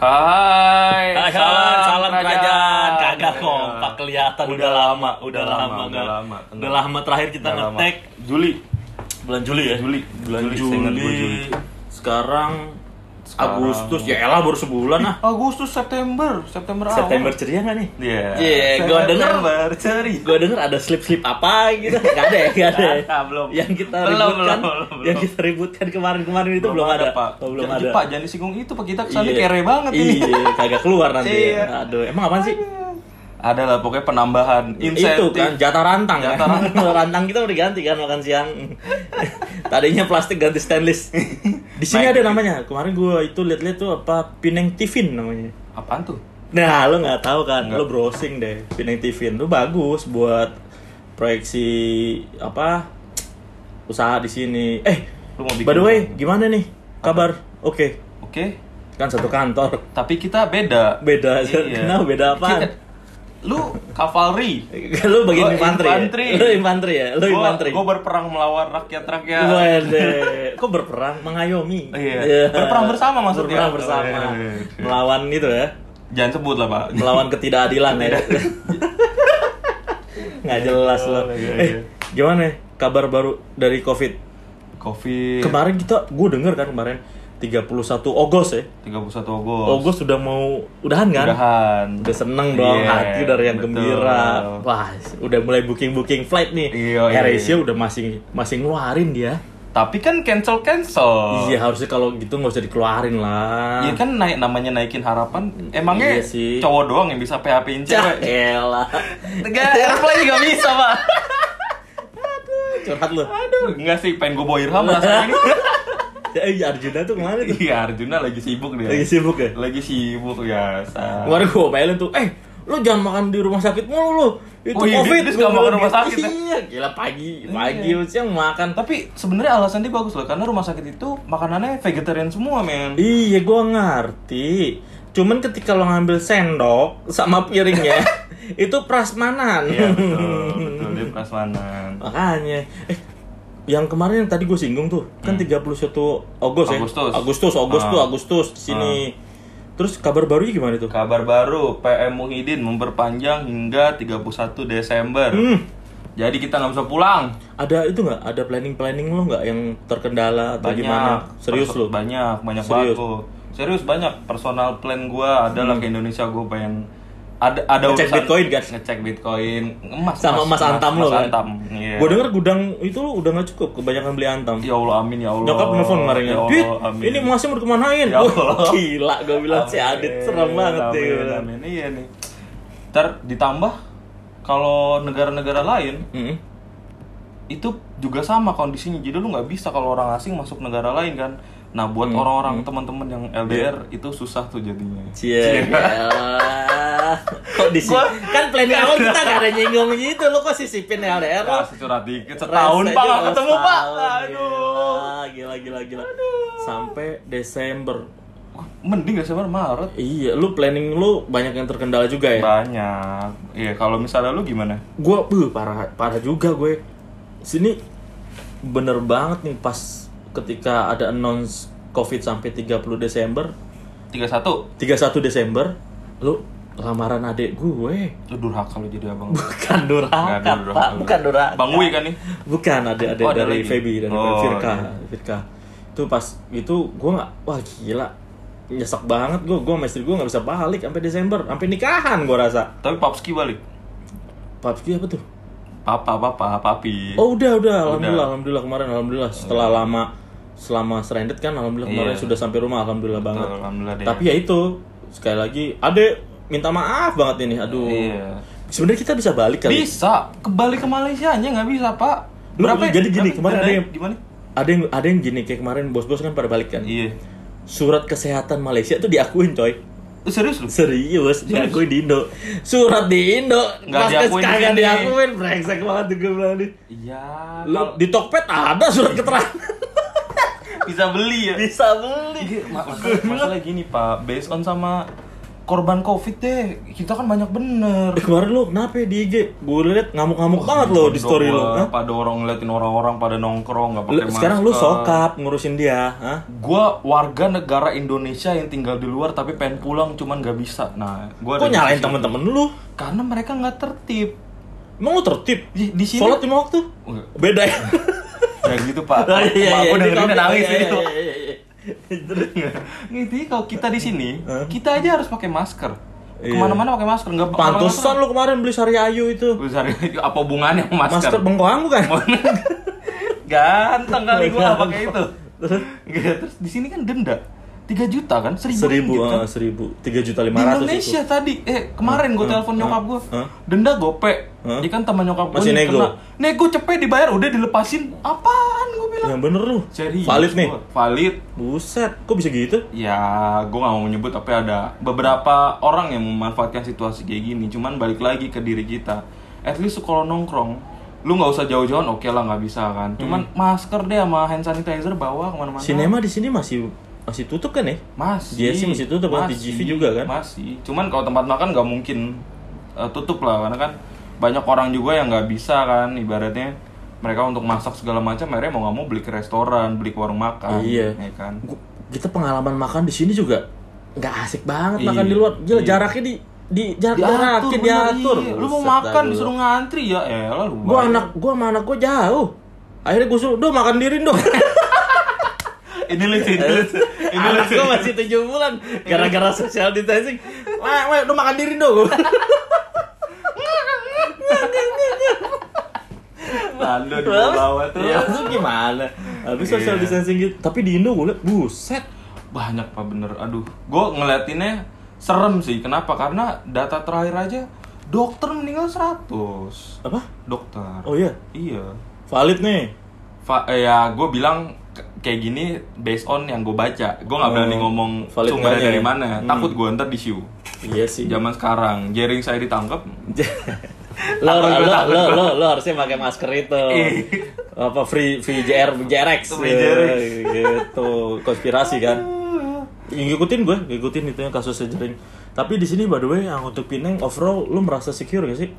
Hai, Hai, salam, salam kerajaan. Kagak kompak kelihatan Udah udah, lama, udah lama, udah lama. Udah lama terakhir kita ngetek Juli. bulan Juli ya. Juli. Bulan Juli, Juli. Sekarang, Sekarang. Agustus ya elah baru sebulan ah. Agustus, September, September awal. September ceria nggak nih? Iya. Iya, gua denger. September ceri. Gue denger ada slip-slip apa gitu. Gak ada ya, gak ada. ya? Belum. Yang kita Belum, ributkan, belum, belum, yang belum. kita ributkan kemarin-kemarin itu belum, ada. Pak. Oh, belum Jangan- ada. Pak, jangan disinggung itu, Pak. Kita ke sana Iya. kere banget ini. Iya, kagak keluar nanti. Iya. ya. Aduh, emang apaan sih? Ada lah pokoknya penambahan Itu insentif. kan jatah rantang Jatah kan. rantang. rantang kita udah diganti kan makan siang. Tadinya plastik ganti stainless. Di sini ada namanya. Kemarin gua itu lihat-lihat tuh apa Pineng Tifin namanya. Apaan tuh? Nah, lo nggak tahu kan? Nggak. Lo browsing deh. Pineng Tifin tuh bagus buat proyeksi apa usaha di sini. Eh, Lu mau bikin by the way, apa? gimana nih kabar? Oke, Oke. kan satu kantor. Tapi kita beda. Beda. Iya. Kenapa beda apaan? Lu cavalry. lu bagian infanteri, infanteri. ya? Lu infanteri ya? Lu infanteri. Gue berperang melawan rakyat-rakyat. Waduh, kok berperang mengayomi? Iya. Berperang bersama maksudnya. Berperang bersama. Iya. Melawan itu ya. Jangan sebut lah pak. Melawan ketidakadilan ya. Nggak jelas loh. Oh, iya, Eh, iya. gimana ya? kabar baru dari Covid? Covid. Kemarin kita gue denger kan kemarin 31 Ogos ya. 31 Agustus. Ogos sudah mau udahan kan? Udahan. Udah seneng dong, Iya, hati udah yang betul. gembira. Wah, udah mulai booking-booking flight nih. Iya, iya, AirAsia iya. udah masih masih ngeluarin dia. Tapi kan cancel cancel. Iya harusnya kalau gitu nggak usah dikeluarin lah. Iya kan naik namanya naikin harapan. Emangnya Iya sih. cowok doang yang bisa PHP-in Cah, cewek. elah. Enggak, airplay juga bisa, Pak. Curhat lu. Aduh, enggak sih pengen gue bawa Irham rasanya ini. Ya, iya, Arjuna tuh ke mana tuh? Iya, Arjuna lagi sibuk dia. Lagi sibuk ya? Lagi sibuk biasa. Kemarin gue mailin tuh, eh lu jangan makan di rumah sakit mulu lu. Itu Oh iya, covid. Gua suka makan rumah gitu. sakit ya? Iya, gila pagi, pagi Iya. siang makan. Tapi sebenarnya alasan dia bagus loh karena rumah sakit itu makanannya vegetarian semua, men. Iya, gue ngerti. Cuman ketika lo ngambil sendok sama piringnya, itu prasmanan. Iya, betul. Betul, dia prasmanan. Makanya, eh yang kemarin yang tadi gue singgung tuh kan 31 Agustus ya. Hmm. Agustus. Agustus, Agustus Ah. Agustus di sini. Terus kabar barunya gimana tuh? Kabar baru, PM Muhyiddin memperpanjang hingga 31 Desember. Hmm. Jadi kita nggak bisa pulang. Ada itu nggak? Ada planning-planning lo nggak yang terkendala atau gimana? Serius lo? Banyak, banyak Serius? banget. Serius banyak. Personal plan gua adalah ke Indonesia gua pengen ada ada Hmm. Ngecek Bitcoin, kan? Ngecek Bitcoin, emas Sama Mas Antam lo kan? Antam. Iya. Gue denger gudang itu lo udah nggak cukup, kebanyakan beli antam. Ya Allah amin ya Allah. Nyokap nelfon kemarin ya ya, amin. ini emasnya mau dikemanain? Ya Allah. gila, gue bilang si Amin, Adit serem banget deh. amin, gua bilang. amin. Iya nih. Ntar ditambah kalau negara-negara lain Mm-mm. itu juga sama kondisinya. Jadi lu nggak bisa kalau orang asing masuk negara lain kan. Nah, buat Hmm, orang-orang teman-teman yang LDR itu susah tuh jadinya. Cie, elah. Kok di Gua- Kan planning awal kita gak ada nyinggung gitu, lo kok sisipin LDR lo? Curhat dikit setahun pak juga ketemu pak. Aduh. Gila, gila, gila, gila. Sampai Desember. Mending gak sih Maret. Iya, lu planning lu banyak yang terkendala juga ya? Banyak. Iya kalau misalnya lu gimana? Gue, buh, parah, parah juga gue. Sini bener banget nih pas ketika ada announce COVID sampai 30 Desember, 31 31 Desember, lu lamaran adik gue. Lu durhaka lu jadi abang. Bukan durhaka, Nggak durhaka. Pak. Bukan durhaka. Bang Wi kan nih? Bukan, adik-adik Oh, dari? Feby dari Oh, Firka, iya. Firka. Itu pas itu gue nggak, wah gila, nyesek banget gue, gue istri gue nggak bisa balik sampai Desember, sampai nikahan gue rasa. Tapi Papski balik. Papski apa tuh? Papa, papa, papi. Oh udah, udah, alhamdulillah, Udah. alhamdulillah kemarin, alhamdulillah setelah lama selama stranded kan, alhamdulillah kemarin Iya. sudah sampai rumah, alhamdulillah banget. alhamdulillah deh. Tapi ya itu sekali lagi, adek minta maaf banget ini, aduh. Iya. Sebenarnya kita bisa balik kali. Bisa, kebalik ke Malaysia nya nggak bisa pak. Lu- Berapa? ya? jadi gini, Berapa? kemarin ada yang- gimana? Ada yang ada yang gini kayak kemarin bos-bos kan pada balik kan. Iya. Surat kesehatan Malaysia tuh diakuin coy. Lu serius lu? Serius, diakuin di Indo. Surat di Indo, Nggak pas diakuin di kagak diakuin, brengsek banget tuh gue bilang nih. Iya. Lu di Tokped ada surat keterangan. bisa beli ya. Bisa beli. Iya, ma- masalah, masalah gini pak, based on sama korban covid deh kita kan banyak bener Eh, kemarin lu kenapa ya di IG? Gue liat ngamuk-ngamuk banget lo di story lo. Pada orang ngeliatin orang-orang pada nongkrong nggak pakai Sekarang masker. sokap ngurusin dia, hah? Gua warga negara Indonesia yang tinggal di luar tapi pengen pulang cuman nggak bisa. Nah, gua Kok nyalain temen-temen lu? Karena mereka nggak tertib. Emang lu tertib? Di, di sini Sholat lima waktu? Beda ya? Ya gitu, Pak. Oh, iya, iya, kopi. dan nangis Iya, itu. iya, iya, iya. Gitu, kalau kita di sini, kita aja harus pakai masker. Iya. Ke mana-mana pakai masker, nggak Pantesan lu kemarin beli sari ayu itu. Besar apa hubungannya sama masker? Masker bengkoang bukan? Ganteng kali gua pakai itu. Terus di sini kan denda 3 juta kan? Seribu, Seribu, kan? ah, seribu, tiga juta lima ratus Indonesia tadi, eh kemarin gue telepon nyokap gue, denda gope, dia kan teman nyokap gue Masih nego? kena. nego cepet dibayar, udah dilepasin, apaan gue bilang? Yang bener lu. Serius Valid nih. Valid. Buset, kok bisa gitu? Ya, gue gak mau menyebut tapi ada beberapa orang yang memanfaatkan situasi kayak gini. Cuman balik lagi ke diri kita. At least kalau nongkrong, lu nggak usah jauh-jauhan, oke lah nggak bisa kan. Cuman masker deh sama hand sanitizer bawa ke mana-mana. Sinema di sini masih masih tutup kan ya? Masih. Dia sih masih tutup kan, TGV juga kan? Masih. Cuman kalau tempat makan nggak mungkin eh, tutup lah karena kan banyak orang juga yang nggak bisa kan ibaratnya mereka untuk masak segala macam akhirnya mau nggak mau beli ke restoran, beli ke warung makan. Iya. ya kan. Gu- Kita pengalaman makan di sini juga nggak asik banget Iya, makan di luar. Gila iya. jaraknya di di jarak jarakin bener, diatur. iya. Lu mau makan dah lu. disuruh ngantri ya, elah lu. Gua anak gua sama anak gua jauh. Akhirnya gua suruh, "Duh, makan diri dong." ini lucu, ini lucu. Ini lucu. masih tujuh bulan gara-gara social distancing. Wah, wah, udah makan diri dong. Lalu di bawah tuh. Ya, itu gimana? Habis social Iya. distancing gitu. Tapi di Indo gue liat, buset. Banyak pak bener. Aduh, gue ngeliatinnya serem sih. Kenapa? Karena data terakhir aja dokter meninggal 100 Apa? dokter. Oh iya, Iya. valid nih. Fa eh, ya gue bilang kayak gini based on yang gue baca. Gue nggak Oh, berani ngomong valid sumbernya dari ya? mana. Hmm. Takut gue ntar di show. Iya sih. Zaman sekarang, jaring saya ditangkap. lo, lo, lo, lo, lo, lo harusnya pakai masker itu. Iya. Apa free free JR JRX. Free JRX. gitu. Konspirasi kan. Ngikutin gue, ngikutin itu yang kasus jaring. Tapi di sini by the way yang untuk Pineng overall lu merasa secure gak sih?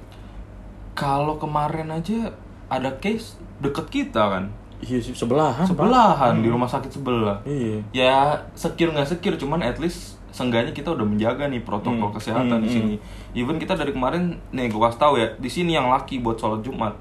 Kalau kemarin aja ada case deket kita kan. Iya sih sebelahan. Sebelahan di rumah sakit sebelah. Iya. ya secure nggak secure cuman at least seenggaknya kita udah menjaga nih protokol Hmm, kesehatan hmm, di sini even kita dari kemarin nih gue kasih tahu ya di sini yang laki buat sholat jumat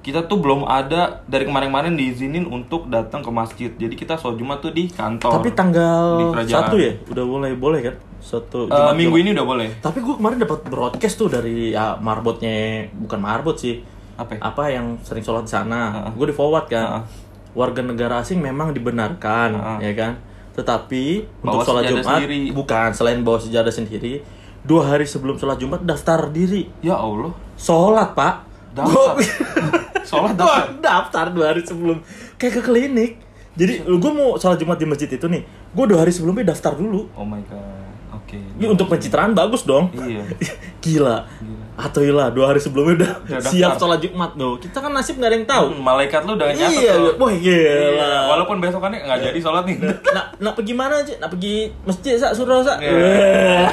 kita tuh belum ada dari kemarin-kemarin diizinin untuk datang ke masjid jadi kita sholat jumat tuh di kantor Tapi tanggal satu ya udah boleh boleh kan? Satu Eh, minggu ini udah boleh Tapi gue kemarin dapat broadcast tuh dari ya, marbotnya bukan marbot sih. Apa ya? Apa yang sering sholat di sana? Heeh. Gue di forward kan. Heeh. Warga negara asing memang dibenarkan, Heeh. ya kan. Tetapi Bawa untuk sholat Jumat sendiri. bukan selain bawa sejadah sendiri, dua hari sebelum sholat Jumat daftar diri ya allah sholat pak. Daftar. Sholat daftar daftar dua hari sebelum kayak ke klinik. Jadi gue mau sholat Jumat di masjid itu nih, gue dua hari sebelumnya daftar dulu. oh my god oke Ini untuk pencitraan bagus dong. iya Gila. Gila. Atau ilah dua hari sebelumnya udah Udah daftar. siap sholat Jumat tuh. Kita kan nasib nggak ada yang tahu. Hmm, malaikat lu udah nyatet Iya, tuh. wah gila. Iya, walaupun besokannya nggak jadi sholat nih Nak, nak pergi mana aja? Nak pergi masjid sak suruh sak. Iya.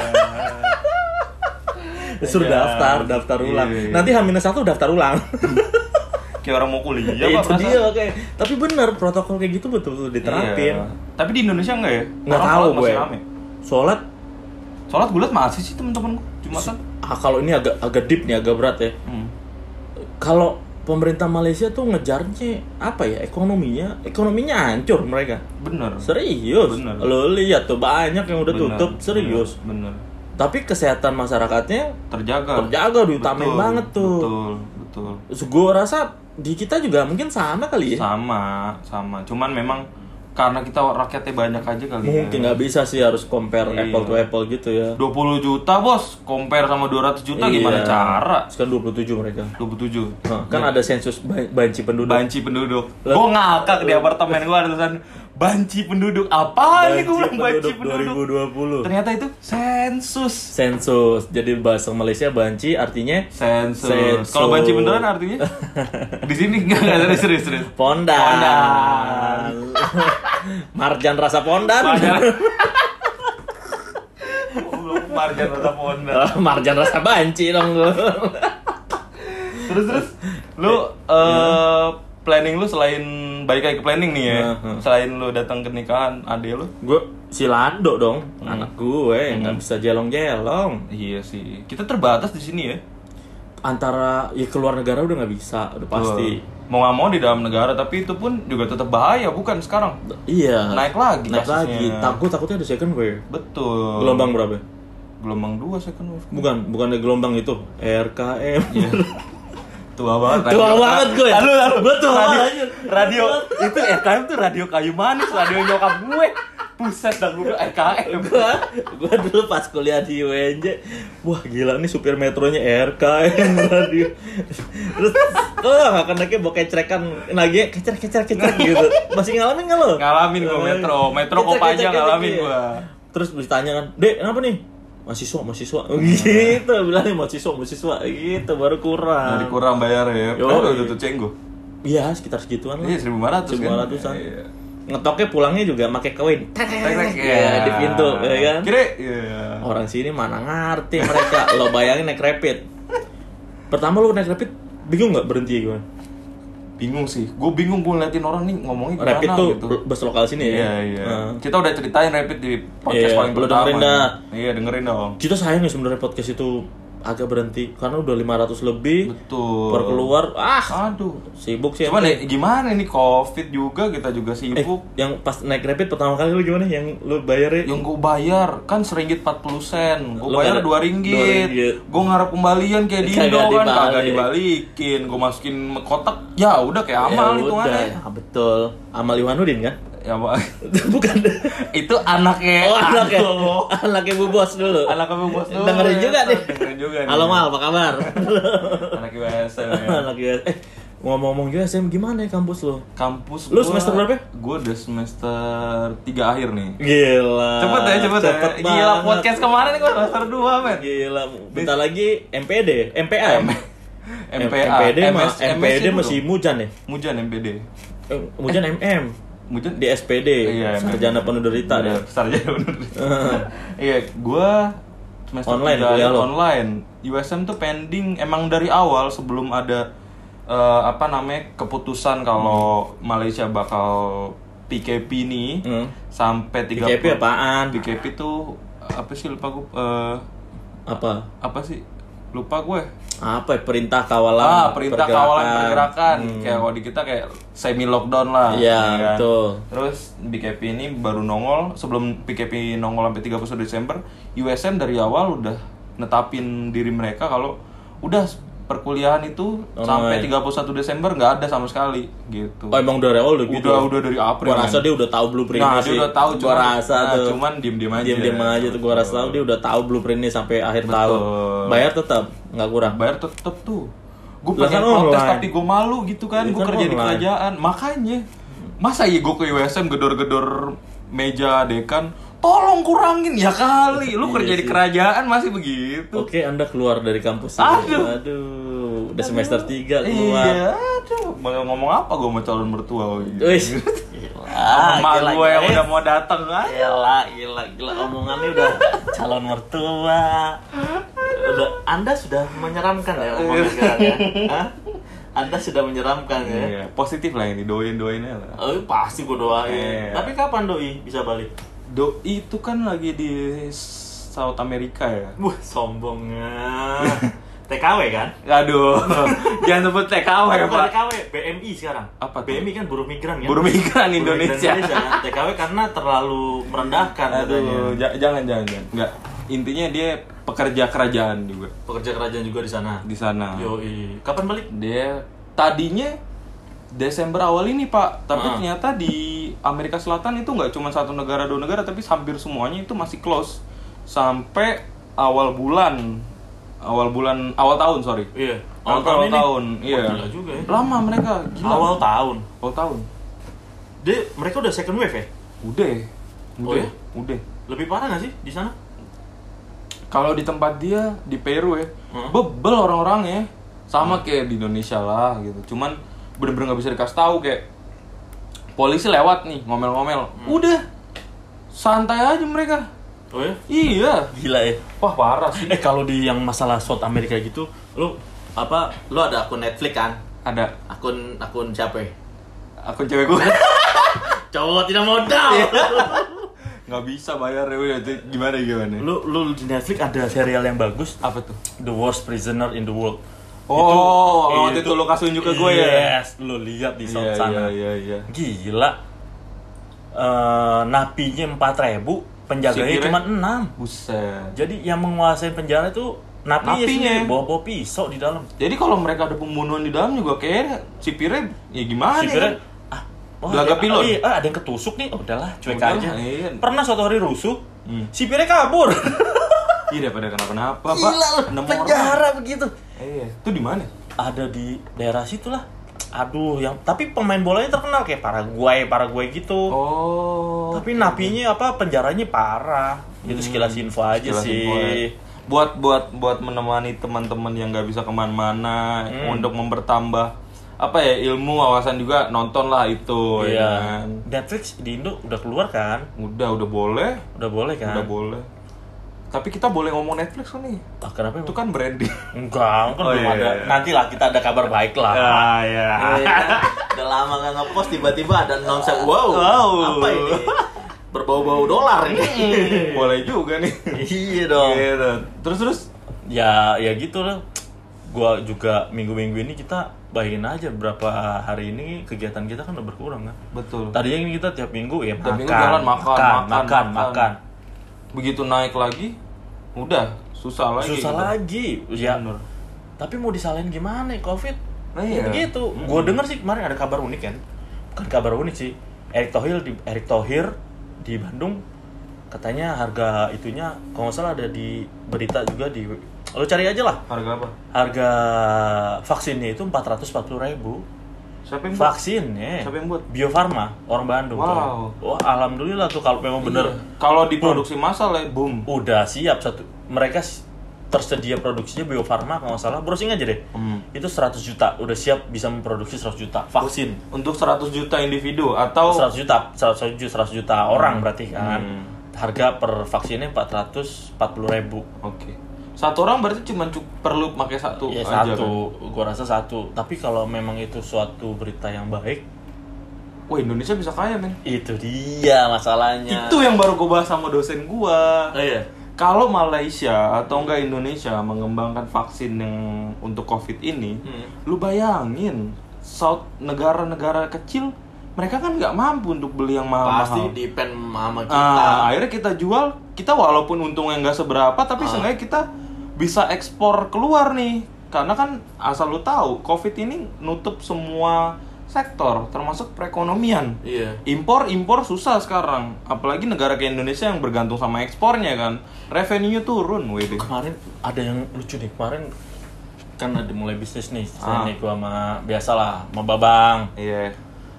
Suruh Iya. daftar, daftar ulang. Iya. Nanti H-1 daftar ulang. kayak orang mau kuliah Ya, pak itu dia oke. Tapi benar protokol kayak gitu betul-betul diterapin. Iya. Tapi di Indonesia enggak ya? Nggak tahu gue. Sholat Sholat gue liat masih sih temen-temen Jumatan. Ah, kalau ini agak agak deep nih, agak berat ya. hmm. Kalau pemerintah Malaysia tuh ngejarnya apa ya ekonominya ekonominya hancur mereka. Bener. Serius. Bener. lo lihat tuh banyak yang udah Bener, tutup serius. Bener, bener. tapi kesehatan masyarakatnya Terjaga. terjaga diutamain Betul, banget tuh. Betul Betul. Gue rasa di kita juga mungkin sama kali ya. Sama Sama. Cuman memang Karena kita rakyatnya banyak aja kali mungkin ya. nggak bisa sih harus compare Iya. apple to apple gitu ya. 20 juta bos. Compare sama 200 juta gimana Iya. cara? Sekarang 27 mereka. 27 Nah, kan ada sensus ba- banci penduduk. Banci penduduk. Gue ngakak di apartemen gue ada tulisan Banci penduduk Apa nih gue bilang banci penduduk 2020 Ternyata itu sensus sensus jadi bahasa Malaysia banci artinya Sensus. Sensus. Kalau banci beneran artinya? Di sini enggak enggak serius serius. Pondan. Pondan. Marjan rasa pondan. Banyak. Marjan rasa Honda. Marjan rasa banci dong lu. terus terus lu eh planning lu selain balik lagi ke planning nih ya. Nah, nah. Selain lu datang ke nikahan ade lu. gue si Lando dong, anak gue nggak bisa jelong-jelong. Iya sih. Kita terbatas di sini ya. Antara ya keluar negara udah nggak bisa, udah pasti. Tuh. Mau nggak mau di dalam negara tapi itu pun juga tetap bahaya bukan sekarang. Iya. Naik lagi Naik kasusnya. lagi. Takut takutnya ada second wave. Betul. Gelombang berapa? Gelombang dua second wave. Bukan, bukan gelombang itu. RKM. Iya. Tua banget. Tua radio. banget gue. Lalu lalu. Gue tua radio, banget. radio itu RKM tuh radio kayu manis, radio nyokap gue. Buset dah gue bilang RKM. gua gua dulu pas kuliah di UNJ wah gila nih supir metronya RKM radio terus oh akan naiknya bawa kecrekan nagih kecer kecer kecer gitu masih ngalamin nggak lo Ngalamin gua metro. Metro kecrek, ngalamin iya. terus ditanya kan dek kenapa nih mahasiswa mahasiswa gitu bilangnya mahasiswa mahasiswa gitu baru kurang Jadi kurang bayar ya. Yo, iya. udah tuh cenggo? iya sekitar segituan lah Iya 1500 kan. 1500-an. Iya. ngetoknya pulangnya juga pakai koin Tek, tek, ya, di pintu ya kan Kira iya. Orang sini mana ngerti mereka. lo bayangin naik rapid. Pertama lu naik rapid bingung nggak berhenti gimana? Bingung sih. Gue bingung gue ngeliatin orang nih ngomongnya gimana Rapid tuh gitu. bus lokal sini ya. Iya, iya. Nah. Kita udah ceritain Rapid di podcast Iya, paling pertama. dengerin dah. Iya, dengerin dong. Kita sayang ya sebenarnya podcast itu agak berhenti karena udah 500 lebih Betul. per keluar ah Aduh. sibuk sih Cuman ya, gimana nih Covid juga kita juga eh, sibuk. yang pas naik rapid pertama kali lu gimana yang lu bayar ya? Yang gue bayar kan seringgit 40 sen, gue Lu bayar dua ringgit. ringgit. Gue ngarep kembalian kayak Kagak Dindo kan, kagak dibalikin. Gue masukin kotak, ya udah kayak amal Ya itu udah, ya, betul. Amal Iwanudin kan? Ya Pak. Bukan. itu anaknya. Oh, anak ya. Aduh. Anaknya Bu Bos dulu. Anak kami bos dulu. Dengerin ya. juga nih. Dengerin juga nih. Halo Mal, apa kabar? Anak USM ya. Anak US. Eh, ngomong-ngomong USM gimana ya kampus lo? Kampus gua- semester berapa? Gue udah semester 3 akhir nih. Gila. Cepet ya, cepet, ya. Gila, banget. podcast kemarin gue semester 2, men. Gila. Bentar lagi MPD, MPA. ya? MPA. MPD MPD masih Mujan ya? Mujan MPD. Eh, Mujan MM. Mujan Di SPD, Iya, Sarjana Penuh Derita Iya, sarjana bener. Iya, gua semester Online tiga kuliah lo? online. USM tuh pending emang dari awal sebelum ada eh, apa namanya keputusan kalau Malaysia bakal PKP nih Hmm. sampai 30 PKP apaan? PKP tuh apa sih lupa gue eh, Apa? apa sih lupa gue Apa ya? Perintah kawalan ah perintah kawalan pergerakan Hmm. kayak kalau di kita kayak semi lockdown lah Iya, ya kan? betul. terus BKP ini baru nongol sebelum PKP nongol sampai 31 Desember USM dari awal udah netapin diri mereka kalau udah perkuliahan itu sampai Online. 31 Desember nggak ada sama sekali gitu Oh, emang dari awal udah gitu. udah udah dari April Gua rasa dia udah tahu blueprintnya Nah, sih. dia udah tahu, gua cuman- rasa nah, tuh. cuman diem-diem aja. Diem-diem aja tuh gua rasa tahu dia udah tahu blueprintnya sampai akhir tahun. Bayar tetap nggak kurang. bayar tetep tuh gue pengen kan protes online. tapi gue malu gitu kan Ya gue kan kerja di online. kerajaan makanya masa iya gue ke USM gedor-gedor meja dekan tolong kurangin ya kali lu Iya kerja di sih. kerajaan masih begitu Oke, Anda keluar dari kampus. Aduh. Aduh, udah semester 3 keluar. iya aduh mau ngomong apa gue mau calon mertua gitu Wih. Emak gila, gue yang udah mau datang kan Gila, gila, gila omongannya udah calon mertua. Udah Anda sudah menyeramkan ya omongan sekarang ya. Hah? Anda sudah menyeramkan ya. Iya, positif lah ini doain doainnya lah Oh, pasti gue doain. Iya. Tapi kapan doi bisa balik? doi itu kan lagi di South America ya Wah, sombongnya. TKW kan? Aduh, jangan sebut TKW Oh, ya, bukan Pak. TKW, BMI sekarang. Apa tuh? BMI kan buruh migran kan? Buruh migran Buruh Indonesia. kan? TKW karena terlalu merendahkan Aduh, katanya. jangan jangan jangan. Enggak. Intinya dia pekerja kerajaan juga Pekerja kerajaan juga di sana. di sana. Yoi. Kapan balik? Dia tadinya Desember awal ini, Pak. Tapi Ah. ternyata di Amerika Selatan itu nggak cuma satu negara dua negara, tapi hampir semuanya itu masih close sampai awal bulan awal bulan awal tahun sorry Iya. awal, tahun, ini? tahun Wah, iya juga ya. lama mereka gila Awal tahun. awal tahun Dia mereka udah second wave ya? udah Oh, udah iya? udah Lebih parah nggak sih di sana? Kalau di tempat dia di Peru ya Hmm. bebel orang-orangnya sama kayak di Indonesia lah gitu cuman bener-bener nggak bisa dikasih tahu kayak polisi lewat nih ngomel-ngomel Hmm. udah santai aja mereka Oh ya? Iya. Gila ya. Wah parah sih. Eh kalau di yang masalah South America gitu, lu apa? Lu ada akun Netflix kan? Ada Akun akun siapa ya? akun cewek gue. Cowok tidak modal. Nggak bisa bayar ya itu gimana gimana? lu lu di Netflix ada serial yang bagus, Apa tuh? The Worst Prisoner in the World. Oh, waktu itu lu kasih unjuk ke gue ya? Yes, lu lihat di Iya South sana. iya iya iya. Gila. Eh napinya 4000, penjaganya Sipirnya? cuma 6. Buset. Jadi yang menguasai penjara itu napinya, Napinya. sih, bawa-bawa pisau di dalam. Jadi kalau mereka ada pembunuhan di dalam juga kayak sipirnya ya gimana Sipirnya, ya? Oh, Gelagat ada- pilot. Iya, ah, ada yang ketusuk nih. Oh, udahlah, cuek aja. iya. Pernah suatu hari rusuh, Hmm. sipirnya kabur. Iya daripada kenapa-napa, Pak. Gila lu, Enam orang. penjara begitu. Iya. Itu di mana? Ada di daerah situ lah. Aduh, yang tapi pemain bolanya terkenal kayak Paraguay, Paraguay gitu. Oh. Tapi napinya apa penjaranya parah. Itu sekilas info aja Sekilas sih. info ya. Buat buat buat menemani teman-teman yang nggak bisa ke mana-mana Hmm. untuk mempertambah apa ya ilmu wawasan juga nonton lah itu ya Iya. kan. Netflix di Indo udah keluar kan? Udah udah boleh, Udah boleh kan? udah boleh. Tapi kita boleh ngomong Netflix kan nih. Ah, kenapa Itu kan branding. Enggak, kan Oh, belum iya, ada. iya. Nanti lah kita ada kabar baik lah. Ah ya. Iya, Udah lama gak ngepost tiba-tiba ada announce wow, Wow. apa ini? Berbau-bau dolar ini. boleh juga nih. iya dong. Gitu. Terus terus Ya ya gitu lah. Gua juga minggu-minggu ini kita bayangin aja berapa hari ini kegiatan kita kan udah berkurang kan. betul. Tadinya ini kita tiap minggu ya Tiap makan, minggu jalan, makan, makan, makan, makan, makan. makan. Begitu naik lagi, udah susah lagi. Susah gitu. lagi. Ya. Bener. Tapi mau disalahin gimana ya Covid? Nah, Ya iya. begitu. Hmm. Gue denger sih kemarin ada kabar unik kan. Bukan kabar unik sih. Erick Thohir di Erick Thohir di Bandung katanya harga itunya kalau nggak salah ada di berita juga di lo cari aja lah Harga apa? harga vaksinnya itu 440.000 ribu Siapa yang buat? vaksinnya Siapa yang buat? Bio Farma orang Bandung Wow. tuh. wah alhamdulillah tuh kalau memang bener Iya. Kalau diproduksi massal ya, boom. udah siap satu mereka tersedia produksinya Bio Farma kalau nggak salah browsing aja deh Hmm. itu 100 juta udah siap bisa memproduksi 100 juta vaksin Untuk 100 juta individu atau 100 juta 100 juta 100 juta orang berarti kan Hmm. harga per vaksinnya 440 ribu Oke. Satu orang berarti cuma cu- perlu pakai satu ya aja satu kan? gua rasa satu tapi kalau memang itu suatu berita yang baik Wah, Indonesia bisa kaya, men. itu dia masalahnya Itu yang baru gue bahas sama dosen gua. oh, iya Kalau Malaysia atau enggak Indonesia mengembangkan vaksin yang untuk COVID ini, Hmm. lu bayangin, South negara-negara kecil mereka kan nggak mampu untuk beli yang mahal-mahal. pasti depend sama kita Ah, akhirnya kita jual, kita walaupun untungnya nggak seberapa, tapi Ah. seenggaknya kita bisa ekspor keluar nih. Karena kan asal lu tahu, COVID ini nutup semua sektor, termasuk perekonomian. iya Impor impor susah sekarang, apalagi negara kayak Indonesia yang bergantung sama ekspornya kan, revenue turun, wede. kemarin ada yang lucu nih kemarin kan ada mulai bisnis nih Ah. saya nih gua sama biasalah sama babang Iya.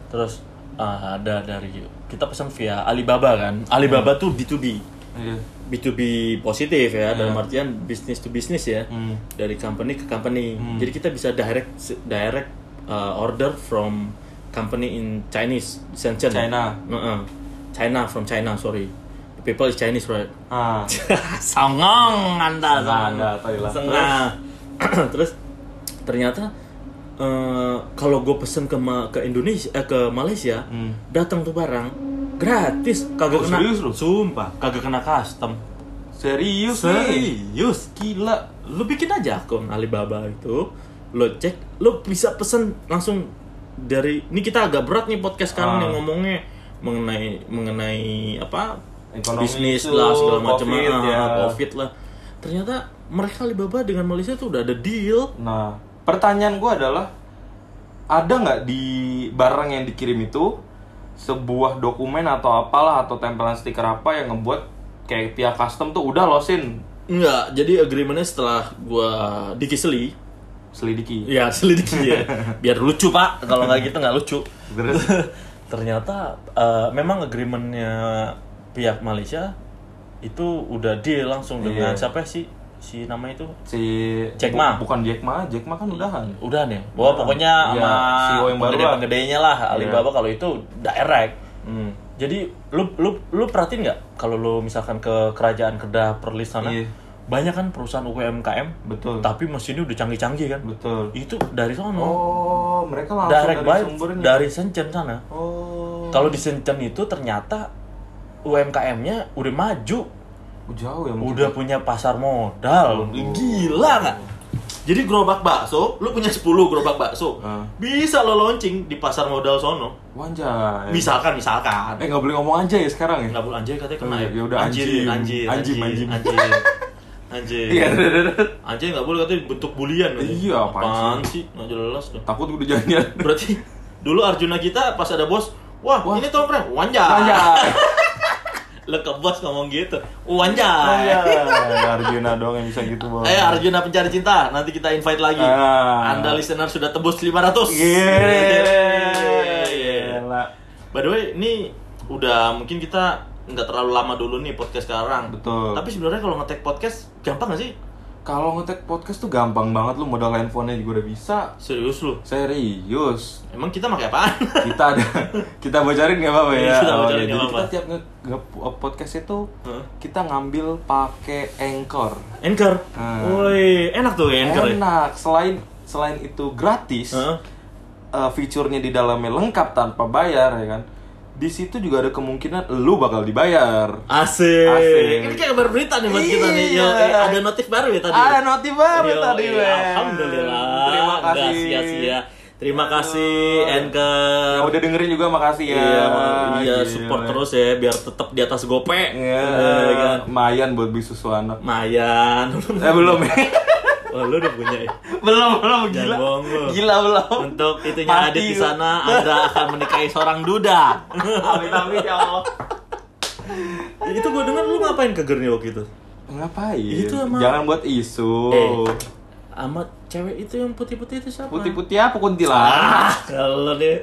terus ah, ada dari kita pesan via Alibaba kan Alibaba tuh B2B Iya. B2B positif ya dalam artian bisnis to bisnis ya Hmm. dari company ke company Hmm. jadi kita bisa direct direct uh, order from company in Chinese Shenzhen China. Heeh. China from China sorry the people is Chinese right Ah. Songong anda. Anda, Thailand. Terus ternyata eh, kalau gue pesen ke Ma- ke Indonesia eh, ke Malaysia Hmm. datang tuh barang gratis kagak Oh, kena serius lu? sumpah kagak kena custom Serius nih? serius gila lu bikin aja akun Alibaba itu lo cek lo bisa pesen langsung dari ini kita agak berat nih podcast sekarang Ah. nih ngomongnya mengenai mengenai apa Ekonomi bisnis itu, lah segala macam COVID, ah, ya. covid lah ternyata mereka Alibaba dengan Malaysia tuh udah ada deal Nah, pertanyaan gue adalah ada nggak di barang yang dikirim itu sebuah dokumen atau apalah atau tempelan stiker apa yang ngebuat kayak pihak custom tuh udah losin Enggak, jadi agreementnya setelah gua dikiseli selidiki. Ya selidiki ya Biar lucu pak, kalau nggak gitu nggak lucu Terus? Ternyata eh, memang agreementnya pihak Malaysia Itu udah deal langsung dengan Iya. siapa sih si nama itu Si Jack Ma. bu- bukan Jack Ma, Jack Ma kan udahan. Udah nih, bahwa Udah. pokoknya Iya, sama CEO yang baru lah. penggede-penggedenya lah Alibaba kalau itu direct Hmm. Jadi lu lu lu perhatiin nggak kalau lu misalkan ke kerajaan Kedah Perlis sana Iya. banyak kan perusahaan UMKM Betul. tapi mesinnya udah canggih-canggih kan. Betul. Itu dari sono. Oh, mereka langsung direct dari sumbernya. dari Shenzhen sana. Oh. Kalau di Shenzhen itu ternyata UMKM-nya udah maju, jauh ya udah punya pasar modal. Gila nggak? Jadi gerobak bakso, lu punya 10 gerobak bakso. Ah. Bisa lo launching di pasar modal sono. Wanjay. Misalkan, misalkan. Eh nggak boleh ngomong aja ya sekarang ya. Nggak boleh anjir katanya kena Oh, ya. ya udah, anjir, anjir, anjir, anjing. anjir. Anjir. Iya. Anjir nggak boleh katanya bentuk bulian. Iya, apaan sih? Nggak jelas dong. Takut udah janjian. Berarti dulu Arjuna kita pas ada bos, wah, Wah. ini tongkrong, wanja. Wanjay. Lo ke bos ngomong gitu, wanja. Wanjay. Arjuna doang yang bisa gitu, Bang. Ayo Arjuna pencari cinta, nanti kita invite lagi. Ah. Anda listener sudah tebus 500. Gila. Gila. By the way, ini udah mungkin kita nggak terlalu lama dulu nih podcast sekarang. Betul. Tapi sebenarnya kalau ngetek podcast gampang gak sih? Kalau ngetek podcast tuh gampang banget lu modal handphonenya juga udah bisa. Serius lu? Serius. Emang kita pakai apaan? Kita ada kita bocorin nggak apa-apa ya. Kita Oh, bocorin ya. Jadi apa-apa. kita tiap nge, nge- podcast itu Heeh. kita ngambil pakai Anchor. Anchor. Ah. Woi, enak tuh ya Anchor. ya? Enak. Selain selain itu gratis, Heeh. eh, fiturnya di dalamnya lengkap tanpa bayar ya kan. Di situ juga ada kemungkinan lu bakal dibayar. Asik. Asik. Ini kayak kabar berita nih buat kita nih. Yo, Iya. eh, ada notif baru ya tadi. Ada notif baru Yo, tadi, iya. Alhamdulillah. Terima kasih. sia-sia. Terima kasih Yang Anchor. udah dengerin juga makasih ya. Iya, iya support terus ya biar tetap di atas gope. Iya, kan. lumayan buat beli susu anak. Mayan. Eh belum ya? Oh, lu udah punya ya? belum, belum Jangan gila. bohong lu. Gila belum. Untuk itunya Mati Adit di sana, Anda akan menikahi seorang duda. Amin amin ya Allah. itu gue denger lu ngapain ke Gerni waktu itu? Ngapain? Itu sama- Jangan buat isu. Eh. Sama cewek itu yang putih-putih itu siapa? Putih-putih apa kuntilanak? Ah, kalau deh.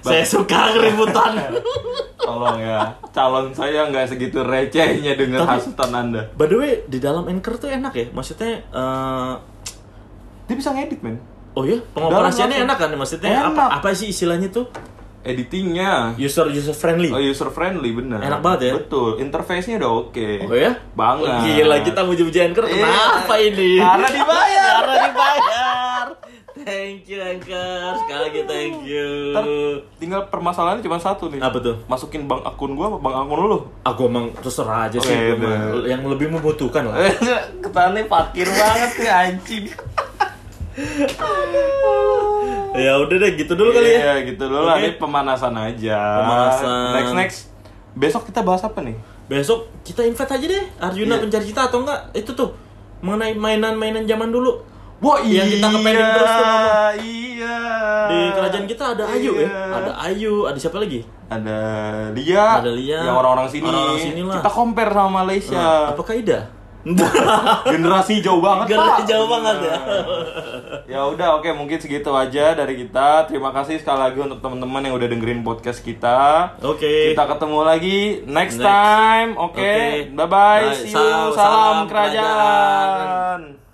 Saya suka keributan. Tolong ya, calon saya nggak segitu recehnya dengan Tapi- hasutan anda. By the way, di dalam Anchor tuh enak ya? Maksudnya, eh, Dia bisa ngedit men. oh ya, pengoperasiannya enak kan? Maksudnya apa, Enak. apa sih istilahnya tuh? Editingnya. User user friendly. Oh user friendly bener. Enak banget ya? Betul. Interface-nya udah oke. Oh ya? Banget. Oh, Gila kita muji-muji Anchor. Iya. Kenapa ini? Karena dibayar. Karena dibayar. Thank you Anchor. Sekali lagi thank you. Ntar tinggal permasalahannya cuma satu nih. Apa tuh? Masukin bank akun gua apa bank akun lu? Aku emang terserah aja sih. Bener. yang lebih membutuhkan lah. Ketannya fakir banget nih anjing. ya udah deh gitu dulu kali ya. Iya, gitu dulu lah. Oke. Ini pemanasan aja. Pemanasan. Next next. Besok kita bahas apa nih? Besok kita invite aja deh Arjuna Iya. pencari cita atau enggak itu tuh mengenai mainan-mainan zaman dulu. Wah, Yang kita ke-pending terus tuh ngomong. Iya. Di kerajaan kita ada Ayu Iya. ya, ada Ayu, ada siapa lagi? Ada Lia. Ada Lia. Yang orang-orang sini. Orang-orang sini lah. Kita compare sama Malaysia. Nah, apakah Ida? Generasi jauh banget, Generasi Pak. jauh banget ya. ya udah oke mungkin segitu aja dari kita. Terima kasih sekali lagi untuk teman-teman yang udah dengerin podcast kita. Oke. Kita ketemu lagi next, Next. time. Oke. Oke. Bye bye. Bye. See you. Salam- Salam, salam kerajaan. kerajaan.